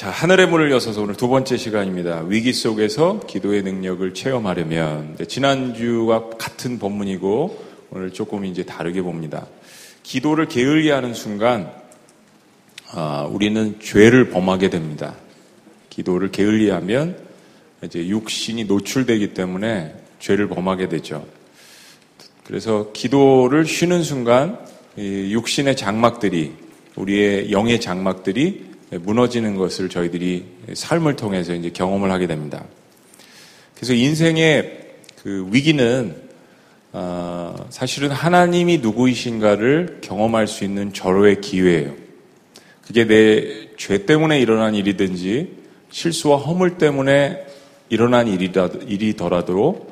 자, 하늘의 문을 여서서 오늘 두 번째 시간입니다. 위기 속에서 기도의 능력을 체험하려면 지난주와 같은 본문이고 오늘 조금 이제 다르게 봅니다. 기도를 게을리 하는 순간 아, 우리는 죄를 범하게 됩니다. 기도를 게을리 하면 이제 육신이 노출되기 때문에 죄를 범하게 되죠. 그래서 기도를 쉬는 순간 육신의 장막들이 우리의 영의 장막들이 무너지는 것을 저희들이 삶을 통해서 이제 경험을 하게 됩니다. 그래서 인생의 그 위기는 어, 사실은 하나님이 누구이신가를 경험할 수 있는 절호의 기회예요. 그게 내 죄 때문에 일어난 일이든지 실수와 허물 때문에 일어난 일이더라도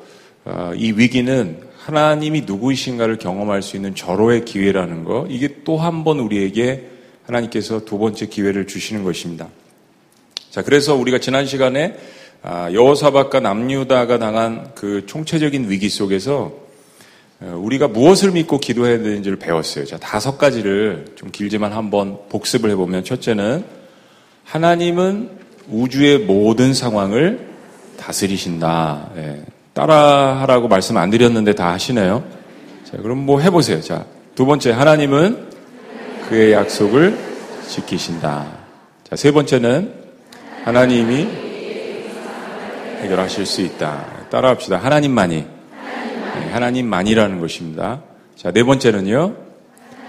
어, 이 위기는 하나님이 누구이신가를 경험할 수 있는 절호의 기회라는 거 이게 또 한 번 우리에게 하나님께서 두 번째 기회를 주시는 것입니다. 자, 그래서 우리가 지난 시간에 아, 여호사박과 남유다가 당한 그 총체적인 위기 속에서 어, 우리가 무엇을 믿고 기도해야 되는지를 배웠어요. 자, 다섯 가지를 좀 길지만 한번 복습을 해보면 첫째는 하나님은 우주의 모든 상황을 다스리신다. 네. 따라하라고 말씀 안 드렸는데 다 하시네요. 자, 그럼 뭐 해보세요. 자, 두 번째, 하나님은 그의 약속을 지키신다. 자, 세 번째는 하나님이 해결하실 수 있다. 따라합시다. 하나님만이. 네, 하나님만이라는 것입니다. 자, 네 번째는요.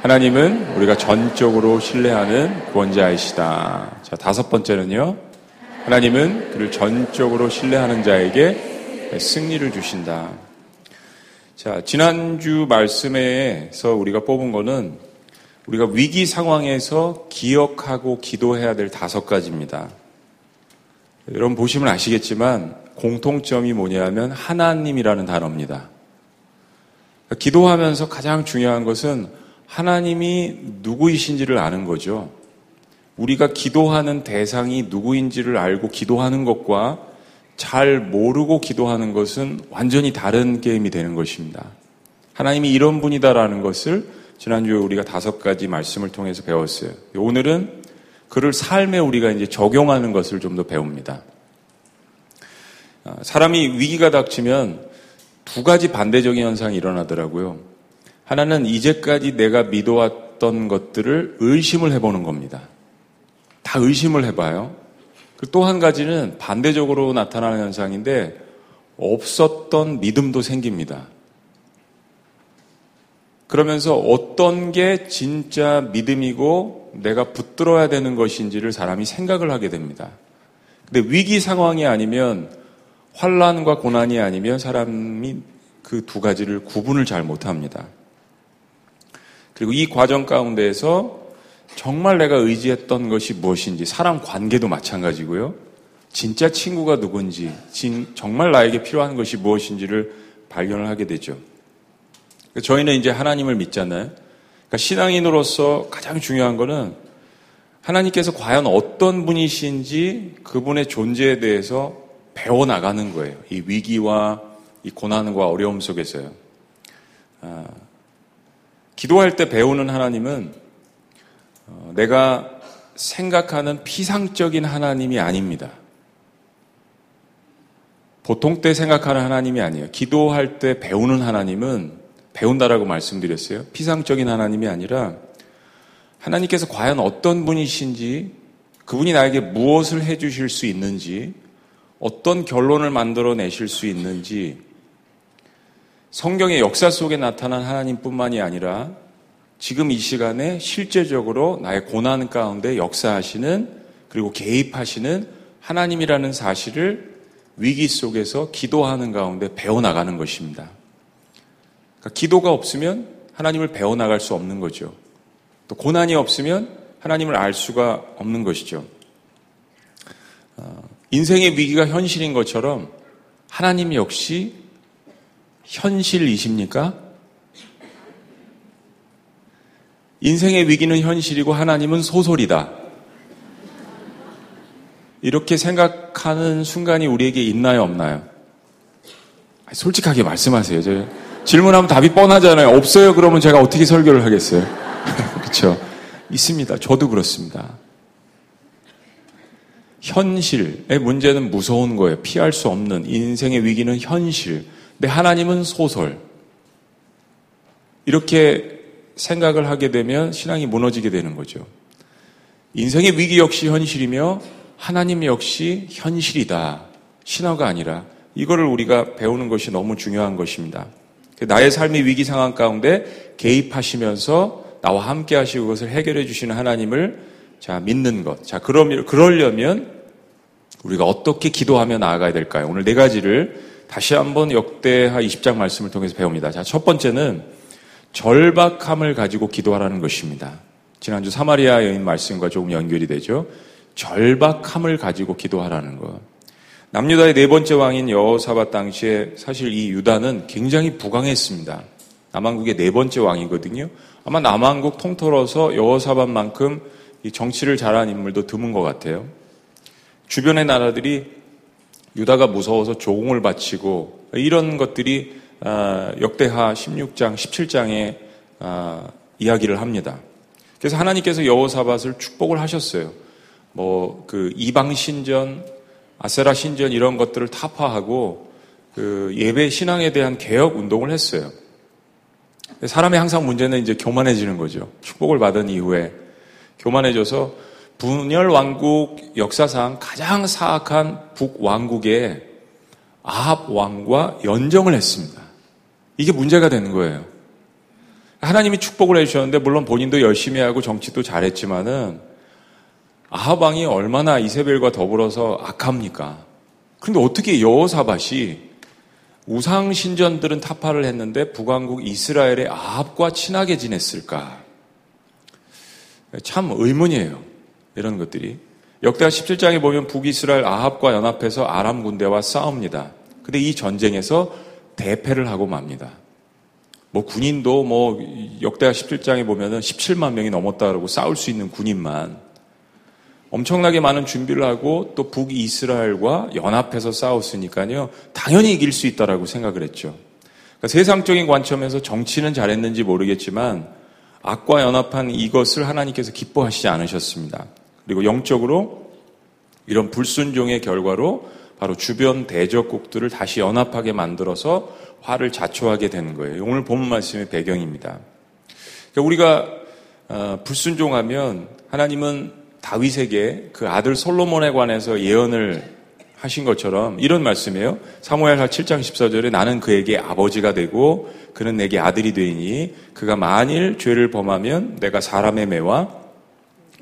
하나님은 우리가 전적으로 신뢰하는 구원자이시다. 자, 다섯 번째는요. 하나님은 그를 전적으로 신뢰하는 자에게 승리를 주신다. 자, 지난주 말씀에서 우리가 뽑은 거는 우리가 위기 상황에서 기억하고 기도해야 될 다섯 가지입니다. 여러분 보시면 아시겠지만 공통점이 뭐냐면 하나님이라는 단어입니다. 기도하면서 가장 중요한 것은 하나님이 누구이신지를 아는 거죠. 우리가 기도하는 대상이 누구인지를 알고 기도하는 것과 잘 모르고 기도하는 것은 완전히 다른 게임이 되는 것입니다. 하나님이 이런 분이다라는 것을 지난주에 우리가 다섯 가지 말씀을 통해서 배웠어요. 오늘은 그를 삶에 우리가 이제 적용하는 것을 좀 더 배웁니다. 아, 사람이 위기가 닥치면 두 가지 반대적인 현상이 일어나더라고요. 하나는 이제까지 내가 믿어왔던 것들을 의심을 해보는 겁니다. 다 의심을 해봐요. 또 한 가지는 반대적으로 나타나는 현상인데 없었던 믿음도 생깁니다. 그러면서 어떤 게 진짜 믿음이고 내가 붙들어야 되는 것인지를 사람이 생각을 하게 됩니다. 근데 위기 상황이 아니면 환란과 고난이 아니면 사람이 그 두 가지를 구분을 잘 못합니다. 그리고 이 과정 가운데에서 정말 내가 의지했던 것이 무엇인지 사람 관계도 마찬가지고요. 진짜 친구가 누군지, 정말 나에게 필요한 것이 무엇인지를 발견을 하게 되죠. 저희는 이제 하나님을 믿잖아요. 그러니까 신앙인으로서 가장 중요한 거는 하나님께서 과연 어떤 분이신지 그분의 존재에 대해서 배워나가는 거예요. 이 위기와 이 고난과 어려움 속에서요. 아, 기도할 때 배우는 하나님은 어, 내가 생각하는 피상적인 하나님이 아닙니다. 보통 때 생각하는 하나님이 아니에요. 기도할 때 배우는 하나님은 배운다라고 말씀드렸어요. 피상적인 하나님이 아니라 하나님께서 과연 어떤 분이신지 그분이 나에게 무엇을 해주실 수 있는지 어떤 결론을 만들어내실 수 있는지 성경의 역사 속에 나타난 하나님뿐만이 아니라 지금 이 시간에 실제적으로 나의 고난 가운데 역사하시는 그리고 개입하시는 하나님이라는 사실을 위기 속에서 기도하는 가운데 배워나가는 것입니다. 그러니까 기도가 없으면 하나님을 배워나갈 수 없는 거죠. 또 고난이 없으면 하나님을 알 수가 없는 것이죠. 어, 인생의 위기가 현실인 것처럼 하나님 역시 현실이십니까? 인생의 위기는 현실이고 하나님은 소설이다. 이렇게 생각하는 순간이 우리에게 있나요, 없나요? 솔직하게 말씀하세요. 질문하면 답이 뻔하잖아요. 없어요. 그러면 제가 어떻게 설교를 하겠어요? 그렇죠. 있습니다. 저도 그렇습니다. 현실의 문제는 무서운 거예요. 피할 수 없는 인생의 위기는 현실. 근데 하나님은 소설. 이렇게 생각을 하게 되면 신앙이 무너지게 되는 거죠. 인생의 위기 역시 현실이며 하나님 역시 현실이다. 신화가 아니라 이거를 우리가 배우는 것이 너무 중요한 것입니다. 나의 삶의 위기 상황 가운데 개입하시면서 나와 함께 하시고 그것을 해결해 주시는 하나님을 자, 믿는 것. 자, 그러면, 그러려면 우리가 어떻게 기도하며 나아가야 될까요? 오늘 네 가지를 다시 한번 역대하 20장 말씀을 통해서 배웁니다. 자, 첫 번째는 절박함을 가지고 기도하라는 것입니다. 지난주 사마리아 여인 말씀과 조금 연결이 되죠. 절박함을 가지고 기도하라는 것. 남유다의 네 번째 왕인 여호사밧 당시에 사실 이 유다는 굉장히 부강했습니다. 남한국의 네 번째 왕이거든요. 아마 남한국 통틀어서 여호사밧만큼 이 정치를 잘한 인물도 드문 것 같아요. 주변의 나라들이 유다가 무서워서 조공을 바치고 이런 것들이 아, 역대하 16장, 17장에 아, 이야기를 합니다. 그래서 하나님께서 여호사밧을 축복을 하셨어요. 뭐 그 이방 신전, 아세라 신전 이런 것들을 타파하고 그 예배 신앙에 대한 개혁 운동을 했어요. 사람의 항상 문제는 이제 교만해지는 거죠. 축복을 받은 이후에 교만해져서 분열 왕국 역사상 가장 사악한 북 왕국의 아합 왕과 연정을 했습니다. 이게 문제가 되는 거예요. 하나님이 축복을 해주셨는데 물론 본인도 열심히 하고 정치도 잘했지만은 아합 왕이 얼마나 이세벨과 더불어서 악합니까? 그런데 어떻게 여호사밭이 우상 신전들은 타파를 했는데 북왕국 이스라엘의 아합과 친하게 지냈을까? 참 의문이에요. 이런 것들이. 역대하 17장에 보면 북이스라엘 아합과 연합해서 아람 군대와 싸웁니다. 근데 이 전쟁에서 대패를 하고 맙니다. 뭐 군인도 뭐 역대하 17장에 보면은 17만 명이 넘었다 그러고 싸울 수 있는 군인만 엄청나게 많은 준비를 하고 또 북이스라엘과 연합해서 싸웠으니까요. 당연히 이길 수 있다라고 생각을 했죠. 그러니까 세상적인 관점에서 정치는 잘했는지 모르겠지만 악과 연합한 이것을 하나님께서 기뻐하시지 않으셨습니다. 그리고 영적으로 이런 불순종의 결과로 바로 주변 대적국들을 다시 연합하게 만들어서 화를 자초하게 되는 거예요. 오늘 본 말씀의 배경입니다. 그러니까 우리가 어, 불순종하면 하나님은 다윗에게 그 아들 솔로몬에 관해서 예언을 하신 것처럼 이런 말씀이에요. 사무엘하 7장 14절에 나는 그에게 아버지가 되고 그는 내게 아들이 되니 그가 만일 죄를 범하면 내가 사람의 매와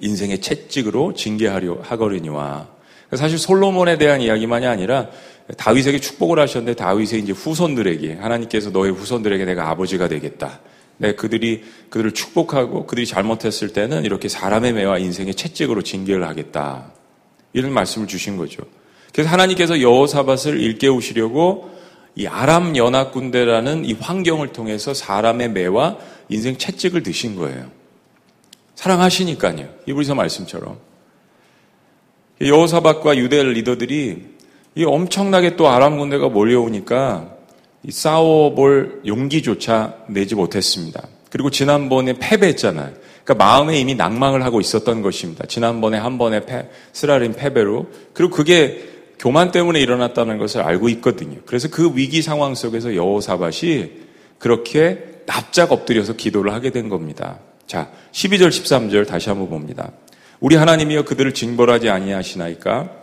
인생의 채찍으로 징계하려 하거니와 사실 솔로몬에 대한 이야기만이 아니라 다윗에게 축복을 하셨는데 다윗의 이제 후손들에게 하나님께서 너의 후손들에게 내가 아버지가 되겠다. 내 그들이 그들을 축복하고 그들이 잘못했을 때는 이렇게 사람의 매와 인생의 채찍으로 징계를 하겠다. 이런 말씀을 주신 거죠. 그래서 하나님께서 여호사밧을 일깨우시려고 이 아람 연합 군대라는 이 환경을 통해서 사람의 매와 인생 채찍을 드신 거예요. 사랑하시니까요. 이브리서 말씀처럼. 여호사밧과 유대 리더들이 이 엄청나게 또 아람 군대가 몰려오니까 싸워볼 용기조차 내지 못했습니다. 그리고 지난번에 패배했잖아요. 그러니까 마음에 이미 낭망을 하고 있었던 것입니다. 지난번에 한 번에 패, 쓰라린 패배로. 그리고 그게 교만 때문에 일어났다는 것을 알고 있거든요. 그래서 그 위기 상황 속에서 여호사밭이 그렇게 납작 엎드려서 기도를 하게 된 겁니다. 자, 12절 13절 다시 한번 봅니다. 우리 하나님이여 그들을 징벌하지 아니하시나이까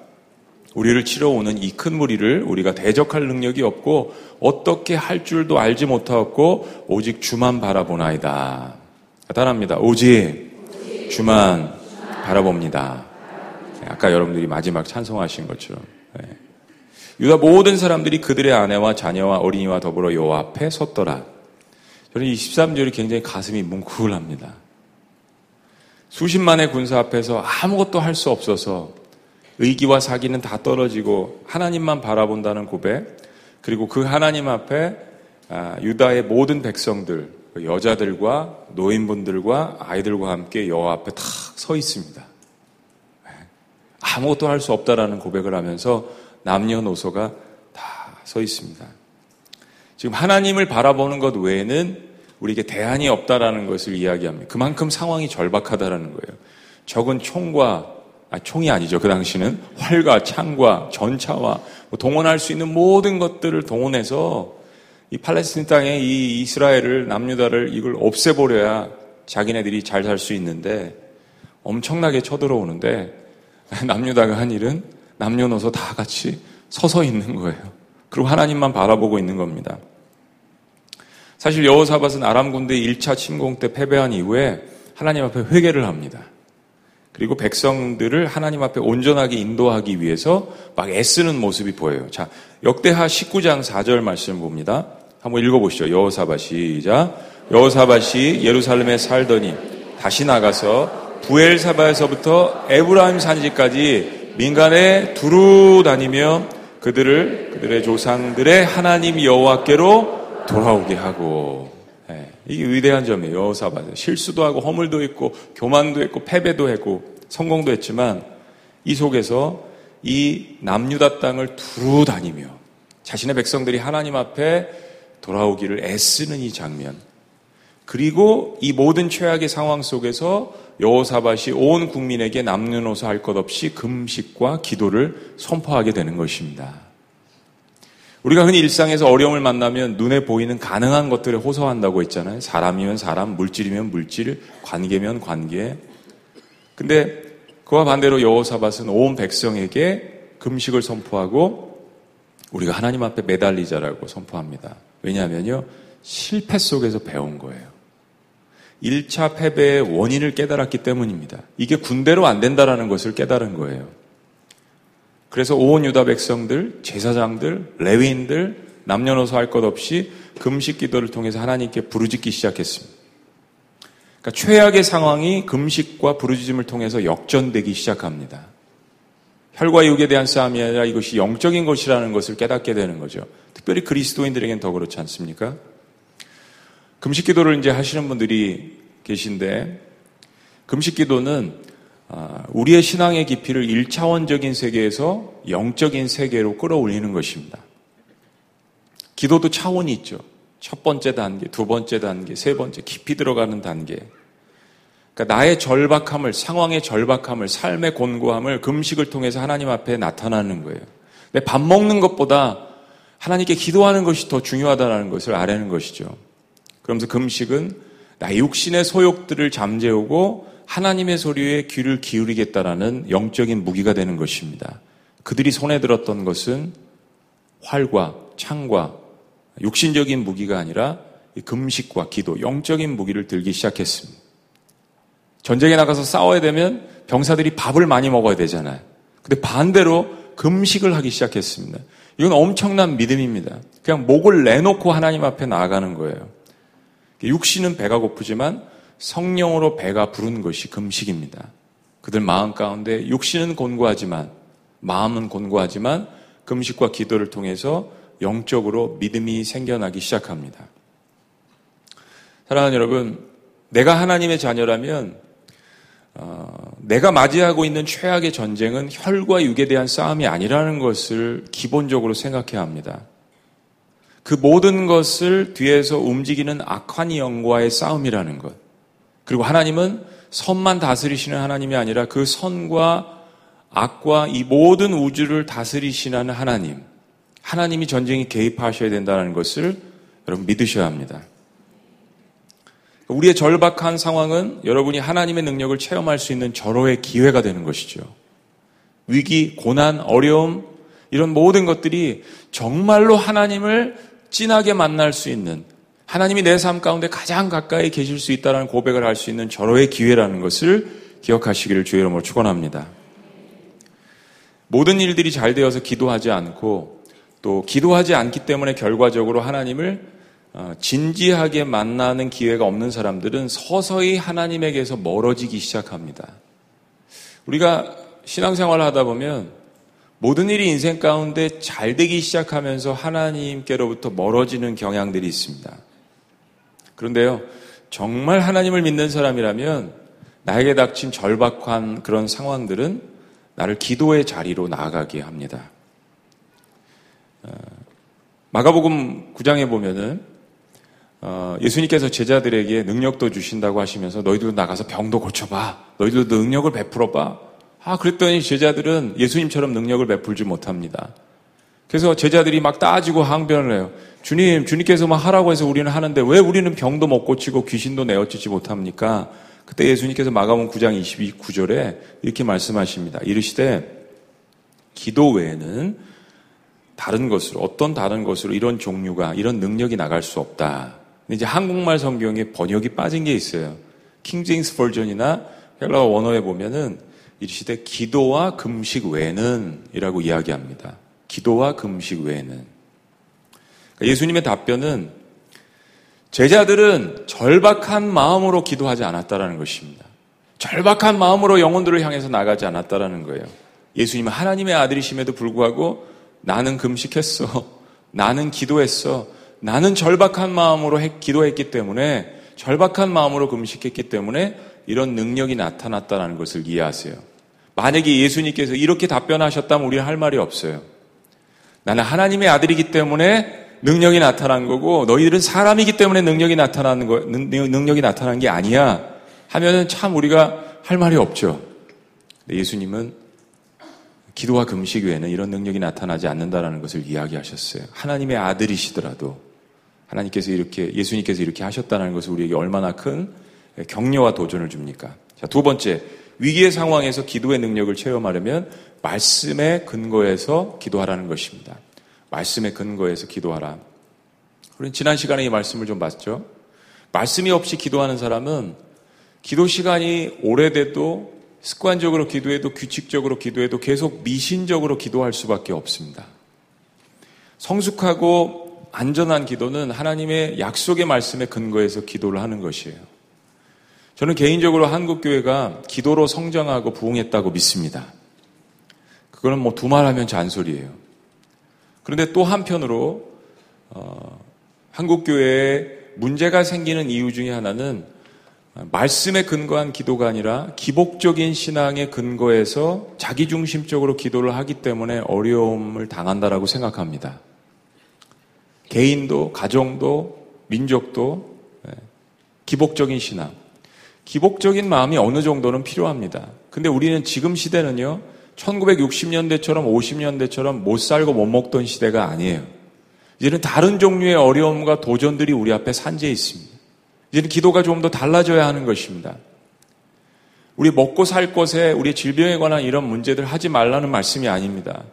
우리를 치러 오는 이 큰 무리를 우리가 대적할 능력이 없고 어떻게 할 줄도 알지 못하고 오직 주만 바라보나이다. 따라합니다. 오직 주만 바라봅니다. 아까 여러분들이 마지막 찬송하신 것처럼. 네. 유다 모든 사람들이 그들의 아내와 자녀와 어린이와 더불어 여호와 앞에 섰더라. 저는 이 13절이 굉장히 가슴이 뭉클합니다. 수십만의 군사 앞에서 아무것도 할 수 없어서 의기와 사기는 다 떨어지고 하나님만 바라본다는 고백, 그리고 그 하나님 앞에 아, 유다의 모든 백성들, 그 여자들과 노인분들과 아이들과 함께 여호와 앞에 탁 서 있습니다. 아무것도 할 수 없다라는 고백을 하면서 남녀노소가 다 서 있습니다. 지금 하나님을 바라보는 것 외에는 우리에게 대안이 없다라는 것을 이야기합니다. 그만큼 상황이 절박하다라는 거예요. 적은 총과 아, 총이 아니죠. 그 당시는 활과 창과 전차와 뭐 동원할 수 있는 모든 것들을 동원해서 이 팔레스틴 땅에 이 이스라엘을 남유다를 이걸 없애버려야 자기네들이 잘 살 수 있는데 엄청나게 쳐들어오는데 남유다가 한 일은 남녀노소 다 같이 서서 있는 거예요. 그리고 하나님만 바라보고 있는 겁니다. 사실 여호사밧은 아람 군대 1차 침공 때 패배한 이후에 하나님 앞에 회개를 합니다. 그리고 백성들을 하나님 앞에 온전하게 인도하기 위해서 막 애쓰는 모습이 보여요. 자, 역대하 19장 4절 말씀 봅니다. 한번 읽어보시죠. 여호사밧 시작. 여호사밧이 예루살렘에 살더니 다시 나가서 부엘사바에서부터 에브라임 산지까지 민간에 두루 다니며 그들을 그들의 조상들의 하나님 여호와께로 돌아오게 하고 네, 이게 위대한 점이에요. 여호사밧 실수도 하고 허물도 있고 교만도 했고 패배도 했고 성공도 했지만 이 속에서 이 남유다 땅을 두루 다니며 자신의 백성들이 하나님 앞에 돌아오기를 애쓰는 이 장면 그리고 이 모든 최악의 상황 속에서 여호사밭이 온 국민에게 남녀노소 할 것 없이 금식과 기도를 선포하게 되는 것입니다. 우리가 흔히 일상에서 어려움을 만나면 눈에 보이는 가능한 것들에 호소한다고 했잖아요. 사람이면 사람, 물질이면 물질, 관계면 관계. 근데 그와 반대로 여호사밭은 온 백성에게 금식을 선포하고 우리가 하나님 앞에 매달리자라고 선포합니다. 왜냐하면요. 실패 속에서 배운 거예요. 1차 패배의 원인을 깨달았기 때문입니다. 이게 군대로 안 된다라는 것을 깨달은 거예요. 그래서 온 유다 백성들, 제사장들, 레위인들, 남녀노소 할 것 없이 금식 기도를 통해서 하나님께 부르짖기 시작했습니다. 그러니까 최악의 상황이 금식과 부르짖음을 통해서 역전되기 시작합니다. 혈과 육에 대한 싸움이 아니라 이것이 영적인 것이라는 것을 깨닫게 되는 거죠. 특별히 그리스도인들에겐 더 그렇지 않습니까? 금식 기도를 이제 하시는 분들이 계신데 금식 기도는 아, 우리의 신앙의 깊이를 1차원적인 세계에서 영적인 세계로 끌어올리는 것입니다. 기도도 차원이 있죠. 첫 번째 단계, 두 번째 단계, 세 번째, 깊이 들어가는 단계. 그러니까 나의 절박함을, 상황의 절박함을, 삶의 곤고함을 금식을 통해서 하나님 앞에 나타나는 거예요. 내밥 먹는 것보다 하나님께 기도하는 것이 더 중요하다는 것을 아는 것이죠. 그러면서 금식은 나의 육신의 소욕들을 잠재우고 하나님의 소리에 귀를 기울이겠다라는 영적인 무기가 되는 것입니다. 그들이 손에 들었던 것은 활과 창과 육신적인 무기가 아니라 금식과 기도, 영적인 무기를 들기 시작했습니다. 전쟁에 나가서 싸워야 되면 병사들이 밥을 많이 먹어야 되잖아요. 근데 반대로 금식을 하기 시작했습니다. 이건 엄청난 믿음입니다. 그냥 목을 내놓고 하나님 앞에 나아가는 거예요. 육신은 배가 고프지만 성령으로 배가 부른 것이 금식입니다. 그들 마음 가운데 육신은 곤고하지만 마음은 곤고하지만 금식과 기도를 통해서 영적으로 믿음이 생겨나기 시작합니다. 사랑하는 여러분, 내가 하나님의 자녀라면 어, 내가 맞이하고 있는 최악의 전쟁은 혈과 육에 대한 싸움이 아니라는 것을 기본적으로 생각해야 합니다. 그 모든 것을 뒤에서 움직이는 악한 영과의 싸움이라는 것. 그리고 하나님은 선만 다스리시는 하나님이 아니라 그 선과 악과 이 모든 우주를 다스리시는 하나님. 하나님이 전쟁에 개입하셔야 된다는 것을 여러분 믿으셔야 합니다. 우리의 절박한 상황은 여러분이 하나님의 능력을 체험할 수 있는 절호의 기회가 되는 것이죠. 위기, 고난, 어려움, 이런 모든 것들이 정말로 하나님을 진하게 만날 수 있는 하나님이 내 삶 가운데 가장 가까이 계실 수 있다는 고백을 할 수 있는 절호의 기회라는 것을 기억하시기를 주의 이름으로 축원합니다. 모든 일들이 잘 되어서 기도하지 않고 또 기도하지 않기 때문에 결과적으로 하나님을 어, 진지하게 만나는 기회가 없는 사람들은 서서히 하나님에게서 멀어지기 시작합니다. 우리가 신앙생활을 하다 보면 모든 일이 인생 가운데 잘 되기 시작하면서 하나님께로부터 멀어지는 경향들이 있습니다. 그런데요, 정말 하나님을 믿는 사람이라면 나에게 닥친 절박한 그런 상황들은 나를 기도의 자리로 나아가게 합니다. 어, 마가복음 9장에 보면은 어, 예수님께서 제자들에게 능력도 주신다고 하시면서 너희도 나가서 병도 고쳐봐. 너희들도 능력을 베풀어봐. 아, 그랬더니 제자들은 예수님처럼 능력을 베풀지 못합니다. 그래서 제자들이 막 따지고 항변을 해요. 주님, 주님께서 막 하라고 해서 우리는 하는데 왜 우리는 병도 못 고치고 귀신도 내어치지 못합니까? 그때 예수님께서 마가복 9장 22절에 이렇게 말씀하십니다. 이르시되 기도 외에는 다른 것으로 어떤 다른 것으로 이런 종류가 이런 능력이 나갈 수 없다. 이제 한국말 성경에 번역이 빠진 게 있어요. 킹제임스 버전이나 헬라어 원어에 보면은 이르시되 기도와 금식 외에는 이라고 이야기합니다. 기도와 금식 외에는. 그러니까 예수님의 답변은 제자들은 절박한 마음으로 기도하지 않았다라는 것입니다. 절박한 마음으로 영혼들을 향해서 나가지 않았다라는 거예요. 예수님은 하나님의 아들이심에도 불구하고 나는 금식했어. 나는 기도했어. 나는 절박한 마음으로 기도했기 때문에 절박한 마음으로 금식했기 때문에 이런 능력이 나타났다는 것을 이해하세요. 만약에 예수님께서 이렇게 답변하셨다면 우리는 할 말이 없어요. 나는 하나님의 아들이기 때문에 능력이 나타난 거고 너희들은 사람이기 때문에 능력이 나타나는 거 능력이 나타난 게 아니야 하면은 참 우리가 할 말이 없죠. 예수님은 기도와 금식 외에는 이런 능력이 나타나지 않는다라는 것을 이야기하셨어요. 하나님의 아들이시더라도 하나님께서 이렇게 예수님께서 이렇게 하셨다는 것을 우리에게 얼마나 큰 격려와 도전을 줍니까? 자, 두 번째 위기의 상황에서 기도의 능력을 체험하려면 말씀의 근거에서 기도하라는 것입니다. 말씀의 근거에서 기도하라. 우리는 지난 시간에 이 말씀을 좀 봤죠. 말씀이 없이 기도하는 사람은 기도 시간이 오래돼도 습관적으로 기도해도 규칙적으로 기도해도 계속 미신적으로 기도할 수밖에 없습니다. 성숙하고 안전한 기도는 하나님의 약속의 말씀에 근거해서 기도를 하는 것이에요. 저는 개인적으로 한국교회가 기도로 성장하고 부흥했다고 믿습니다. 그거는 뭐 두말하면 잔소리예요. 그런데 또 한편으로 어, 한국 교회에 문제가 생기는 이유 중에 하나는 말씀에 근거한 기도가 아니라 기복적인 신앙의 근거에서 자기중심적으로 기도를 하기 때문에 어려움을 당한다라고 생각합니다. 개인도, 가정도, 민족도 예, 기복적인 신앙. 기복적인 마음이 어느 정도는 필요합니다. 근데 우리는 지금 시대는요, 1960년대처럼 50년대처럼 못 살고 못 먹던 시대가 아니에요. 이제는 다른 종류의 어려움과 도전들이 우리 앞에 산재해 있습니다. 이제는 기도가 좀 더 달라져야 하는 것입니다. 우리 먹고 살 것에 우리 질병에 관한 이런 문제들 하지 말라는 말씀이 아닙니다.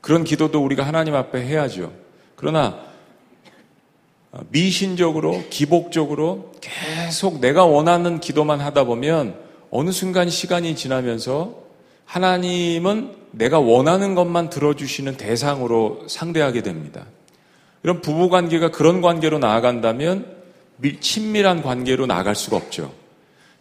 그런 기도도 우리가 하나님 앞에 해야죠. 그러나 미신적으로 기복적으로 계속 내가 원하는 기도만 하다 보면 어느 순간 시간이 지나면서 하나님은 내가 원하는 것만 들어주시는 대상으로 상대하게 됩니다. 이런 부부 관계가 그런 관계로 나아간다면 친밀한 관계로 나갈 수가 없죠.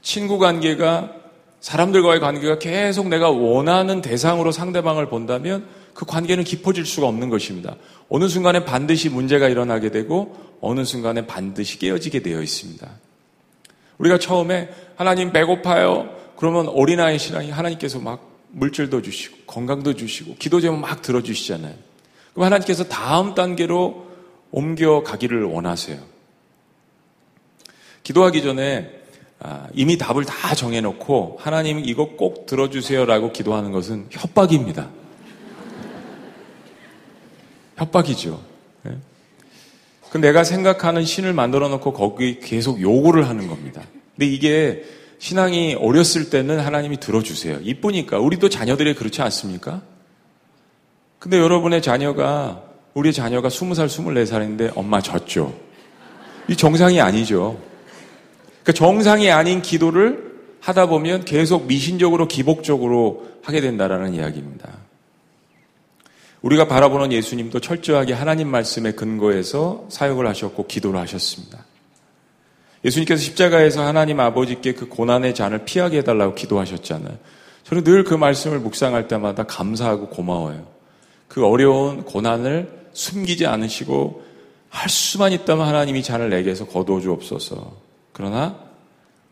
친구 관계가 사람들과의 관계가 계속 내가 원하는 대상으로 상대방을 본다면 그 관계는 깊어질 수가 없는 것입니다. 어느 순간에 반드시 문제가 일어나게 되고 어느 순간에 반드시 깨어지게 되어 있습니다. 우리가 처음에 하나님 배고파요. 그러면 어린아이 신앙이 하나님께서 막 물질도 주시고 건강도 주시고 기도 제목 막 들어주시잖아요. 그럼 하나님께서 다음 단계로 옮겨가기를 원하세요. 기도하기 전에 아, 이미 답을 다 정해놓고 하나님 이거 꼭 들어주세요라고 기도하는 것은 협박입니다. 협박이죠. 네? 그 내가 생각하는 신을 만들어 놓고 거기 계속 요구를 하는 겁니다. 근데 이게 신앙이 어렸을 때는 하나님이 들어주세요. 이쁘니까. 우리도 자녀들이 그렇지 않습니까? 근데 여러분의 자녀가, 우리 자녀가 20살, 24살인데 엄마 졌죠. 이 정상이 아니죠. 그 정상이 아닌 기도를 하다 보면 계속 미신적으로 기복적으로 하게 된다라는 이야기입니다. 우리가 바라보는 예수님도 철저하게 하나님 말씀에 근거해서 사역을 하셨고 기도를 하셨습니다. 예수님께서 십자가에서 하나님 아버지께 그 고난의 잔을 피하게 해달라고 기도하셨잖아요. 저는 늘 그 말씀을 묵상할 때마다 감사하고 고마워요. 그 어려운 고난을 숨기지 않으시고 할 수만 있다면 하나님이 잔을 내게서 거두어 주옵소서. 그러나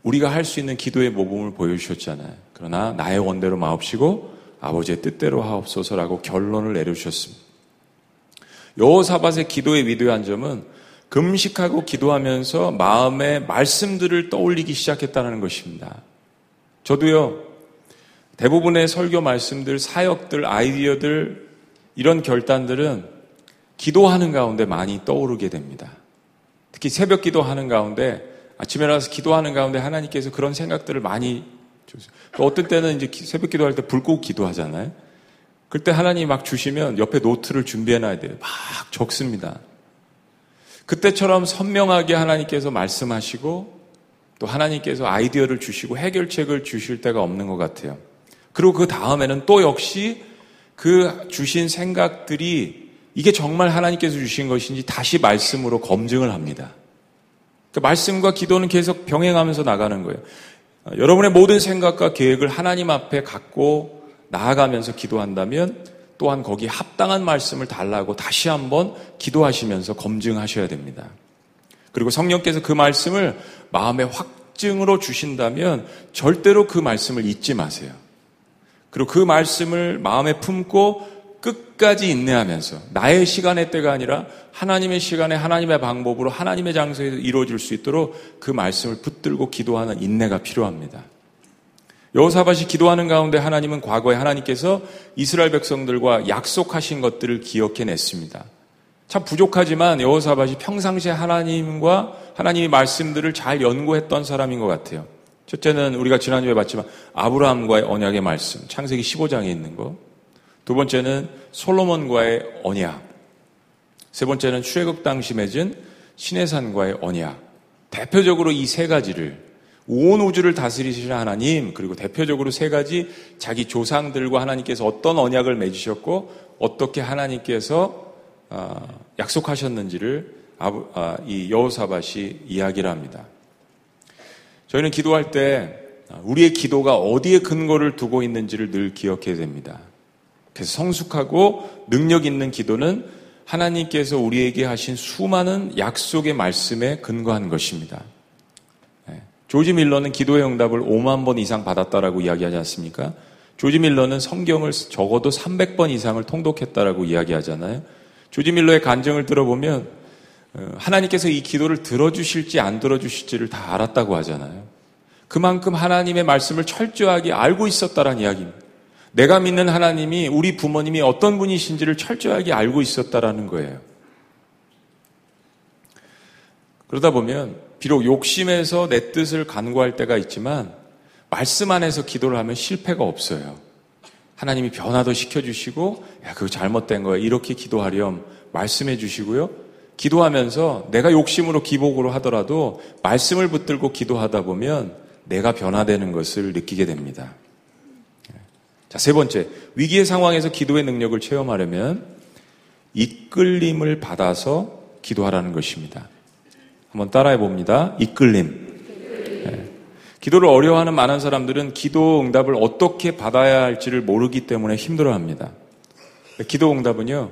우리가 할 수 있는 기도의 모범을 보여주셨잖아요. 그러나 나의 원대로 마옵시고 아버지의 뜻대로 하옵소서라고 결론을 내려주셨습니다. 여호사밧의 기도의 위대한 점은 금식하고 기도하면서 마음의 말씀들을 떠올리기 시작했다는 것입니다. 저도요, 대부분의 설교 말씀들, 사역들, 아이디어들, 이런 결단들은 기도하는 가운데 많이 떠오르게 됩니다. 특히 새벽 기도하는 가운데 아침에 나와서 기도하는 가운데 하나님께서 그런 생각들을 많이 주세요. 어떤 때는 이제 새벽 기도할 때 불 끄고 기도하잖아요. 그때 하나님이 막 주시면 옆에 노트를 준비해 놔야 돼요. 막 적습니다. 그때처럼 선명하게 하나님께서 말씀하시고 또 하나님께서 아이디어를 주시고 해결책을 주실 때가 없는 것 같아요. 그리고 그 다음에는 또 역시 그 주신 생각들이 이게 정말 하나님께서 주신 것인지 다시 말씀으로 검증을 합니다. 그 말씀과 기도는 계속 병행하면서 나가는 거예요. 여러분의 모든 생각과 계획을 하나님 앞에 갖고 나아가면서 기도한다면 또한 거기에 합당한 말씀을 달라고 다시 한번 기도하시면서 검증하셔야 됩니다. 그리고 성령께서 그 말씀을 마음의 확증으로 주신다면 절대로 그 말씀을 잊지 마세요. 그리고 그 말씀을 마음에 품고 끝까지 인내하면서 나의 시간의 때가 아니라 하나님의 시간에 하나님의 방법으로 하나님의 장소에서 이루어질 수 있도록 그 말씀을 붙들고 기도하는 인내가 필요합니다. 여호사밭이 기도하는 가운데 하나님은 과거에 하나님께서 이스라엘 백성들과 약속하신 것들을 기억해냈습니다. 참 부족하지만 여호사밭이 평상시에 하나님과 하나님의 말씀들을 잘 연구했던 사람인 것 같아요. 첫째는 우리가 지난주에 봤지만 아브라함과의 언약의 말씀, 창세기 15장에 있는 거. 두 번째는 솔로몬과의 언약. 세 번째는 출애굽 당시 맺은 신해산과의 언약. 대표적으로 이 세 가지를 온 우주를 다스리시는 하나님, 그리고 대표적으로 세 가지 자기 조상들과 하나님께서 어떤 언약을 맺으셨고, 어떻게 하나님께서 아, 약속하셨는지를 아, 이 여호사밭이 이야기를 합니다. 저희는 기도할 때 우리의 기도가 어디에 근거를 두고 있는지를 늘 기억해야 됩니다. 그래서 성숙하고 능력 있는 기도는 하나님께서 우리에게 하신 수많은 약속의 말씀에 근거한 것입니다. 네. 조지 밀러는 기도의 응답을 5만 번 이상 받았다라고 이야기하지 않습니까? 조지 밀러는 성경을 적어도 300번 이상을 통독했다라고 이야기하잖아요. 조지 밀러의 간증을 들어보면 어, 하나님께서 이 기도를 들어주실지 안 들어주실지를 다 알았다고 하잖아요. 그만큼 하나님의 말씀을 철저하게 알고 있었다라는 이야기입니다. 내가 믿는 하나님이 우리 부모님이 어떤 분이신지를 철저하게 알고 있었다라는 거예요. 그러다 보면 비록 욕심에서 내 뜻을 간구할 때가 있지만 말씀 안에서 기도를 하면 실패가 없어요. 하나님이 변화도 시켜주시고 야 그거 잘못된 거야 이렇게 기도하렴 말씀해 주시고요. 기도하면서 내가 욕심으로 기복으로 하더라도 말씀을 붙들고 기도하다 보면 내가 변화되는 것을 느끼게 됩니다. 자, 세 번째. 위기의 상황에서 기도의 능력을 체험하려면 이끌림을 받아서 기도하라는 것입니다. 한번 따라해 봅니다. 이끌림. 네. 기도를 어려워하는 많은 사람들은 기도 응답을 어떻게 받아야 할지를 모르기 때문에 힘들어 합니다. 기도 응답은요,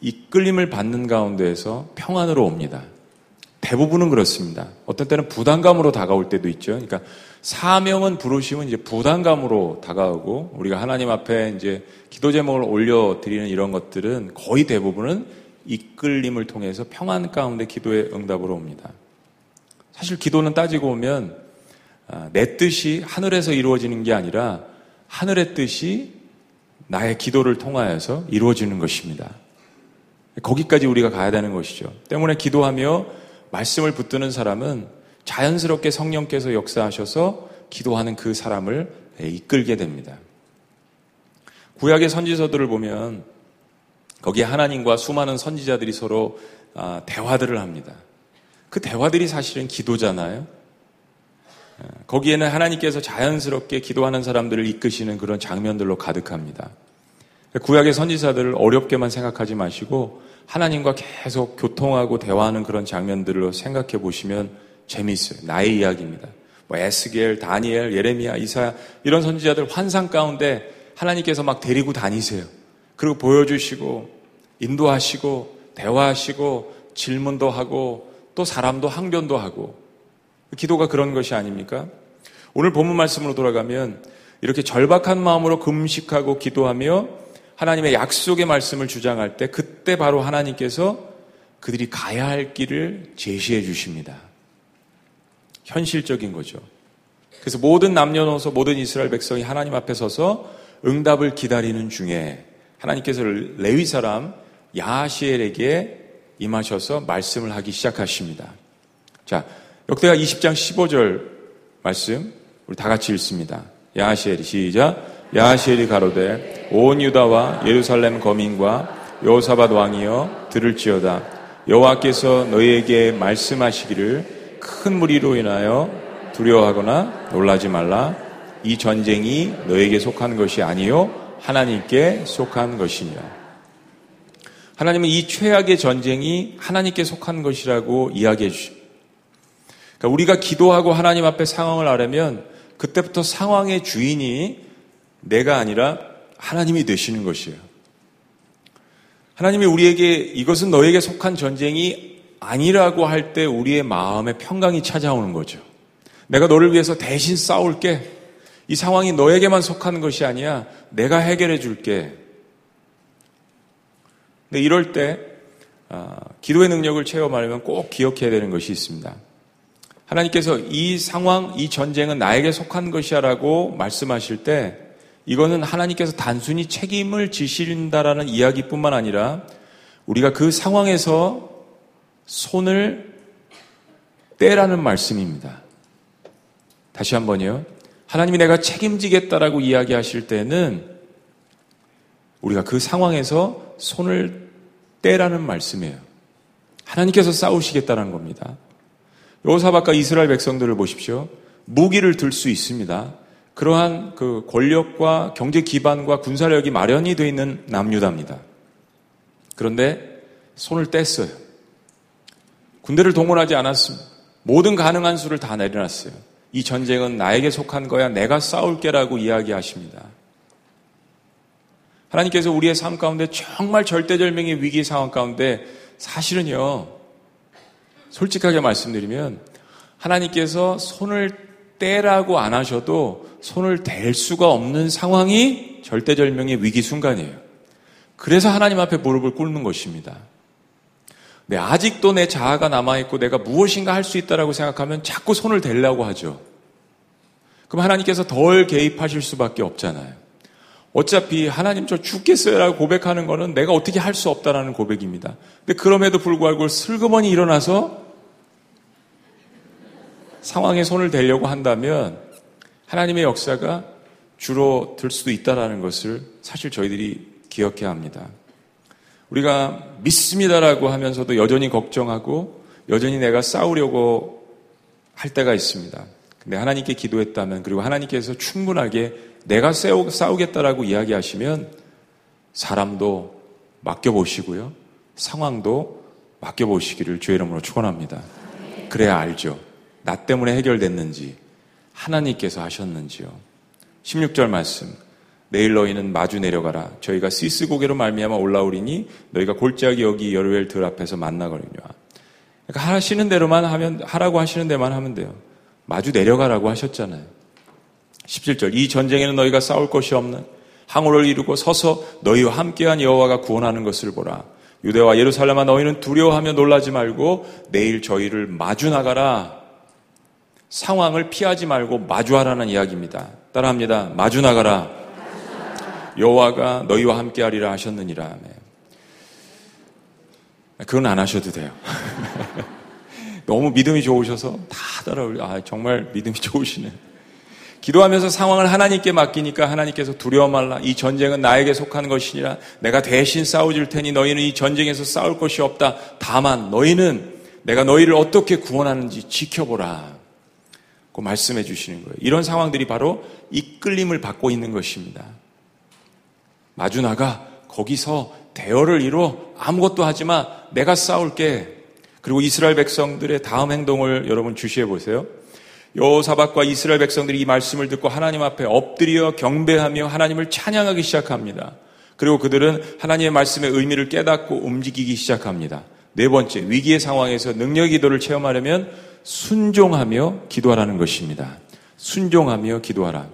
이끌림을 받는 가운데에서 평안으로 옵니다. 대부분은 그렇습니다. 어떤 때는 부담감으로 다가올 때도 있죠. 그러니까 사명은 부르심은 이제 부담감으로 다가오고 우리가 하나님 앞에 이제 기도 제목을 올려 드리는 이런 것들은 거의 대부분은 이끌림을 통해서 평안 가운데 기도의 응답으로 옵니다. 사실 기도는 따지고 보면 아, 내 뜻이 하늘에서 이루어지는 게 아니라 하늘의 뜻이 나의 기도를 통하여서 이루어지는 것입니다. 거기까지 우리가 가야 되는 것이죠. 때문에 기도하며 말씀을 붙드는 사람은 자연스럽게 성령께서 역사하셔서 기도하는 그 사람을 이끌게 됩니다. 구약의 선지서들을 보면 거기에 하나님과 수많은 선지자들이 서로 아, 대화들을 합니다. 그 대화들이 사실은 기도잖아요. 아, 거기에는 하나님께서 자연스럽게 기도하는 사람들을 이끄시는 그런 장면들로 가득합니다. 구약의 선지자들을 어렵게만 생각하지 마시고 하나님과 계속 교통하고 대화하는 그런 장면들로 생각해 보시면 재미있어요. 나의 이야기입니다. 뭐 에스겔, 다니엘, 예레미야, 이사야 이런 선지자들 환상 가운데 하나님께서 막 데리고 다니세요. 그리고 보여주시고 인도하시고 대화하시고 질문도 하고 또 사람도 항변도 하고 기도가 그런 것이 아닙니까? 오늘 본문 말씀으로 돌아가면 이렇게 절박한 마음으로 금식하고 기도하며 하나님의 약속의 말씀을 주장할 때 그때 바로 하나님께서 그들이 가야 할 길을 제시해 주십니다. 현실적인 거죠. 그래서 모든 남녀노소 모든 이스라엘 백성이 하나님 앞에 서서 응답을 기다리는 중에 하나님께서 레위 사람 야시엘에게 임하셔서 말씀을 하기 시작하십니다. 자, 역대가 20장 15절 말씀 우리 다 같이 읽습니다. 야시엘이 시작. 야시엘이 가로되 온 유다와 예루살렘 거민과 요사밧 왕이여 들을지어다 여호와께서 너희에게 말씀하시기를 큰 무리로 인하여 두려워하거나 놀라지 말라 이 전쟁이 너에게 속한 것이 아니요 하나님께 속한 것이냐 하나님은 이 최악의 전쟁이 하나님께 속한 것이라고 이야기해 주십니다. 그러니까 우리가 기도하고 하나님 앞에 상황을 아려면 그때부터 상황의 주인이 내가 아니라 하나님이 되시는 것이에요. 하나님이 우리에게 이것은 너에게 속한 전쟁이 아니라고 할 때 우리의 마음에 평강이 찾아오는 거죠. 내가 너를 위해서 대신 싸울게. 이 상황이 너에게만 속한 것이 아니야. 내가 해결해 줄게. 근데 이럴 때 아, 기도의 능력을 체험하려면 꼭 기억해야 되는 것이 있습니다. 하나님께서 이 상황, 이 전쟁은 나에게 속한 것이야라고 말씀하실 때 이거는 하나님께서 단순히 책임을 지신다라는 이야기뿐만 아니라 우리가 그 상황에서 손을 떼라는 말씀입니다. 다시 한번요. 하나님이 내가 책임지겠다라고 이야기하실 때는 우리가 그 상황에서 손을 떼라는 말씀이에요. 하나님께서 싸우시겠다는 겁니다. 요사박과 이스라엘 백성들을 보십시오. 무기를 들 수 있습니다. 그러한 그 권력과 경제 기반과 군사력이 마련이 되어 있는 남유다입니다. 그런데 손을 뗐어요. 군대를 동원하지 않았습니다. 모든 가능한 수를 다 내려놨어요. 이 전쟁은 나에게 속한 거야. 내가 싸울게라고 이야기하십니다. 하나님께서 우리의 삶 가운데 정말 절대절명의 위기 상황 가운데 사실은요, 솔직하게 말씀드리면 하나님께서 손을 떼라고 안 하셔도 손을 댈 수가 없는 상황이 절대절명의 위기 순간이에요. 그래서 하나님 앞에 무릎을 꿇는 것입니다. 네, 아직도 내 자아가 남아있고 내가 무엇인가 할 수 있다라고 생각하면 자꾸 손을 댈라고 하죠. 그럼 하나님께서 덜 개입하실 수밖에 없잖아요. 어차피 하나님 저 죽겠어요라고 고백하는 거는 내가 어떻게 할 수 없다라는 고백입니다. 근데 그럼에도 불구하고 슬그머니 일어나서 상황에 손을 대려고 한다면 하나님의 역사가 주로 들 수도 있다라는 것을 사실 저희들이 기억해야 합니다. 우리가 믿습니다라고 하면서도 여전히 걱정하고 여전히 내가 싸우려고 할 때가 있습니다. 근데 하나님께 기도했다면 그리고 하나님께서 충분하게 내가 싸우겠다라고 이야기하시면 사람도 맡겨보시고요. 상황도 맡겨보시기를 주의 이름으로 축원합니다. 그래야 알죠. 나 때문에 해결됐는지 하나님께서 하셨는지요. 16절 말씀. 내일 너희는 마주 내려가라. 저희가 시스 고개로 말미암아 올라오리니 너희가 골짜기 여기 여루엘 들 앞에서 만나거든요. 그러니까 하시는 대로만 하면 하라고 하시는 데만 하면 돼요. 마주 내려가라고 하셨잖아요. 17절 이 전쟁에는 너희가 싸울 것이 없는 항우를 이루고 서서 너희와 함께한 여호와가 구원하는 것을 보라. 유대와 예루살렘아 너희는 두려워하며 놀라지 말고 내일 저희를 마주 나가라. 상황을 피하지 말고 마주하라는 이야기입니다. 따라합니다. 마주 나가라. 여호와가 너희와 함께하리라 하셨느니라. 네. 그건 안 하셔도 돼요. 너무 믿음이 좋으셔서 다 따라올. 아 정말 믿음이 좋으시네. 기도하면서 상황을 하나님께 맡기니까 하나님께서 두려워 말라. 이 전쟁은 나에게 속한 것이니라. 내가 대신 싸워줄 테니 너희는 이 전쟁에서 싸울 것이 없다. 다만 너희는 내가 너희를 어떻게 구원하는지 지켜보라. 그 말씀해 주시는 거예요. 이런 상황들이 바로 이끌림을 받고 있는 것입니다. 마주 나가 거기서 대화를 이루어 아무것도 하지 마. 내가 싸울게. 그리고 이스라엘 백성들의 다음 행동을 여러분 주시해 보세요. 요사박과 이스라엘 백성들이 이 말씀을 듣고 하나님 앞에 엎드려 경배하며 하나님을 찬양하기 시작합니다. 그리고 그들은 하나님의 말씀의 의미를 깨닫고 움직이기 시작합니다. 네 번째, 위기의 상황에서 능력 기도를 체험하려면 순종하며 기도하라는 것입니다. 순종하며 기도하라.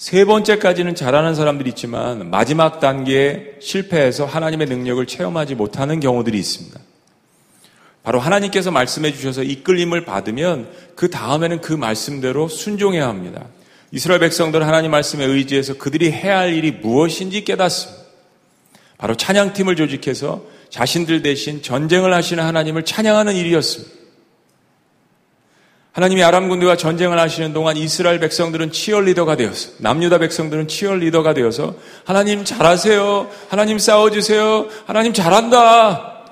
세 번째까지는 잘하는 사람들이 있지만 마지막 단계에 실패해서 하나님의 능력을 체험하지 못하는 경우들이 있습니다. 바로 하나님께서 말씀해 주셔서 이끌림을 받으면 그 다음에는 그 말씀대로 순종해야 합니다. 이스라엘 백성들 하나님 말씀에 의지해서 그들이 해야 할 일이 무엇인지 깨닫습니다. 바로 찬양팀을 조직해서 자신들 대신 전쟁을 하시는 하나님을 찬양하는 일이었습니다. 하나님이 아람 군대와 전쟁을 하시는 동안 이스라엘 백성들은 치열리더가 되었어. 남유다 백성들은 치열리더가 되어서 하나님 잘하세요. 하나님 싸워주세요. 하나님 잘한다.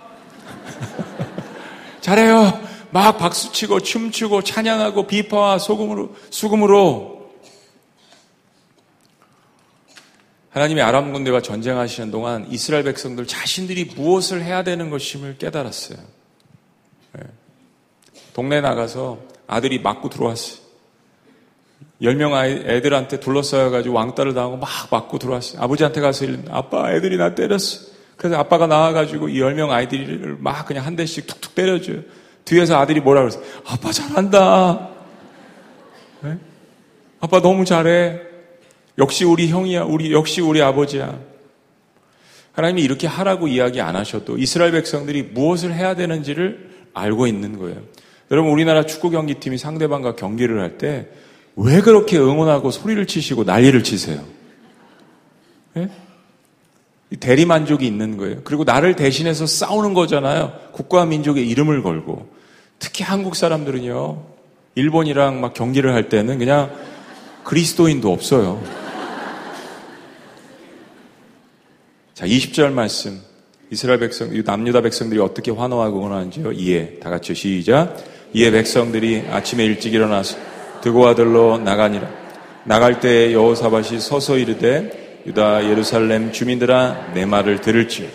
잘해요. 막 박수치고 춤추고 찬양하고 비파와 소금으로 수금으로 하나님의 아람 군대와 전쟁하시는 동안 이스라엘 백성들 자신들이 무엇을 해야 되는 것임을 깨달았어요. 네. 동네 나가서 아들이 맞고 들어왔어요. 10명 애들한테 둘러싸여가지고 왕따를 당하고 막 맞고 들어왔어요. 아버지한테 가서 아빠 애들이 나 때렸어. 그래서 아빠가 나와가지고 이 10명 아이들을 막 그냥 한 대씩 툭툭 때려줘요. 뒤에서 아들이 뭐라 그랬어요? 아빠 잘한다. 네? 아빠 너무 잘해. 역시 우리 형이야. 우리, 역시 우리 아버지야. 하나님이 이렇게 하라고 이야기 안 하셔도 이스라엘 백성들이 무엇을 해야 되는지를 알고 있는 거예요. 여러분 우리나라 축구 경기팀이 상대방과 경기를 할 때 왜 그렇게 응원하고 소리를 치시고 난리를 치세요? 네? 대리 만족이 있는 거예요. 그리고 나를 대신해서 싸우는 거잖아요. 국가 민족의 이름을 걸고. 특히 한국 사람들은요. 일본이랑 막 경기를 할 때는 그냥 그리스도인도 없어요. 자, 20절 말씀. 이스라엘 백성, 남유다 백성들이 어떻게 환호하고 응원하는지요? 이에 다 같이 시작. 이에 백성들이 아침에 일찍 일어나서 드고 아들로 나가니라. 나갈 때 여호사밭이 서서 이르되 유다 예루살렘 주민들아 내 말을 들을지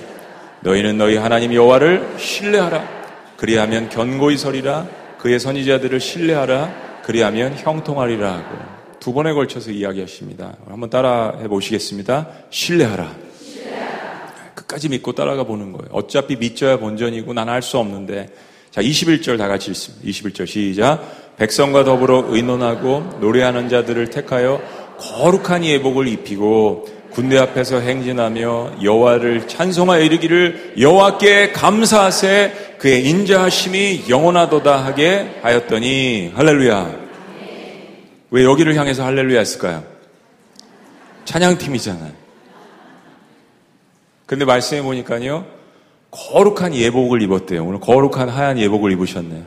너희는 너희 하나님 여호와를 신뢰하라. 그리하면 견고히 서리라. 그의 선지자들을 신뢰하라. 그리하면 형통하리라 하고 두 번에 걸쳐서 이야기하십니다. 한번 따라 해 보시겠습니다. 신뢰하라. 끝까지 믿고 따라가 보는 거예요. 어차피 믿져야 본전이고 난 할 수 없는데 자, 21절 다 같이 읽습니다. 21절 시작. 백성과 더불어 의논하고 노래하는 자들을 택하여 거룩한 예복을 입히고 군대 앞에서 행진하며 여호와를 찬송하여 이르기를 여호와께 감사하세 그의 인자하심이 영원하도다 하게 하였더니 할렐루야. 왜 여기를 향해서 할렐루야 했을까요? 찬양팀이잖아요. 근데 말씀해 보니까요. 거룩한 예복을 입었대요. 오늘 거룩한 하얀 예복을 입으셨네요.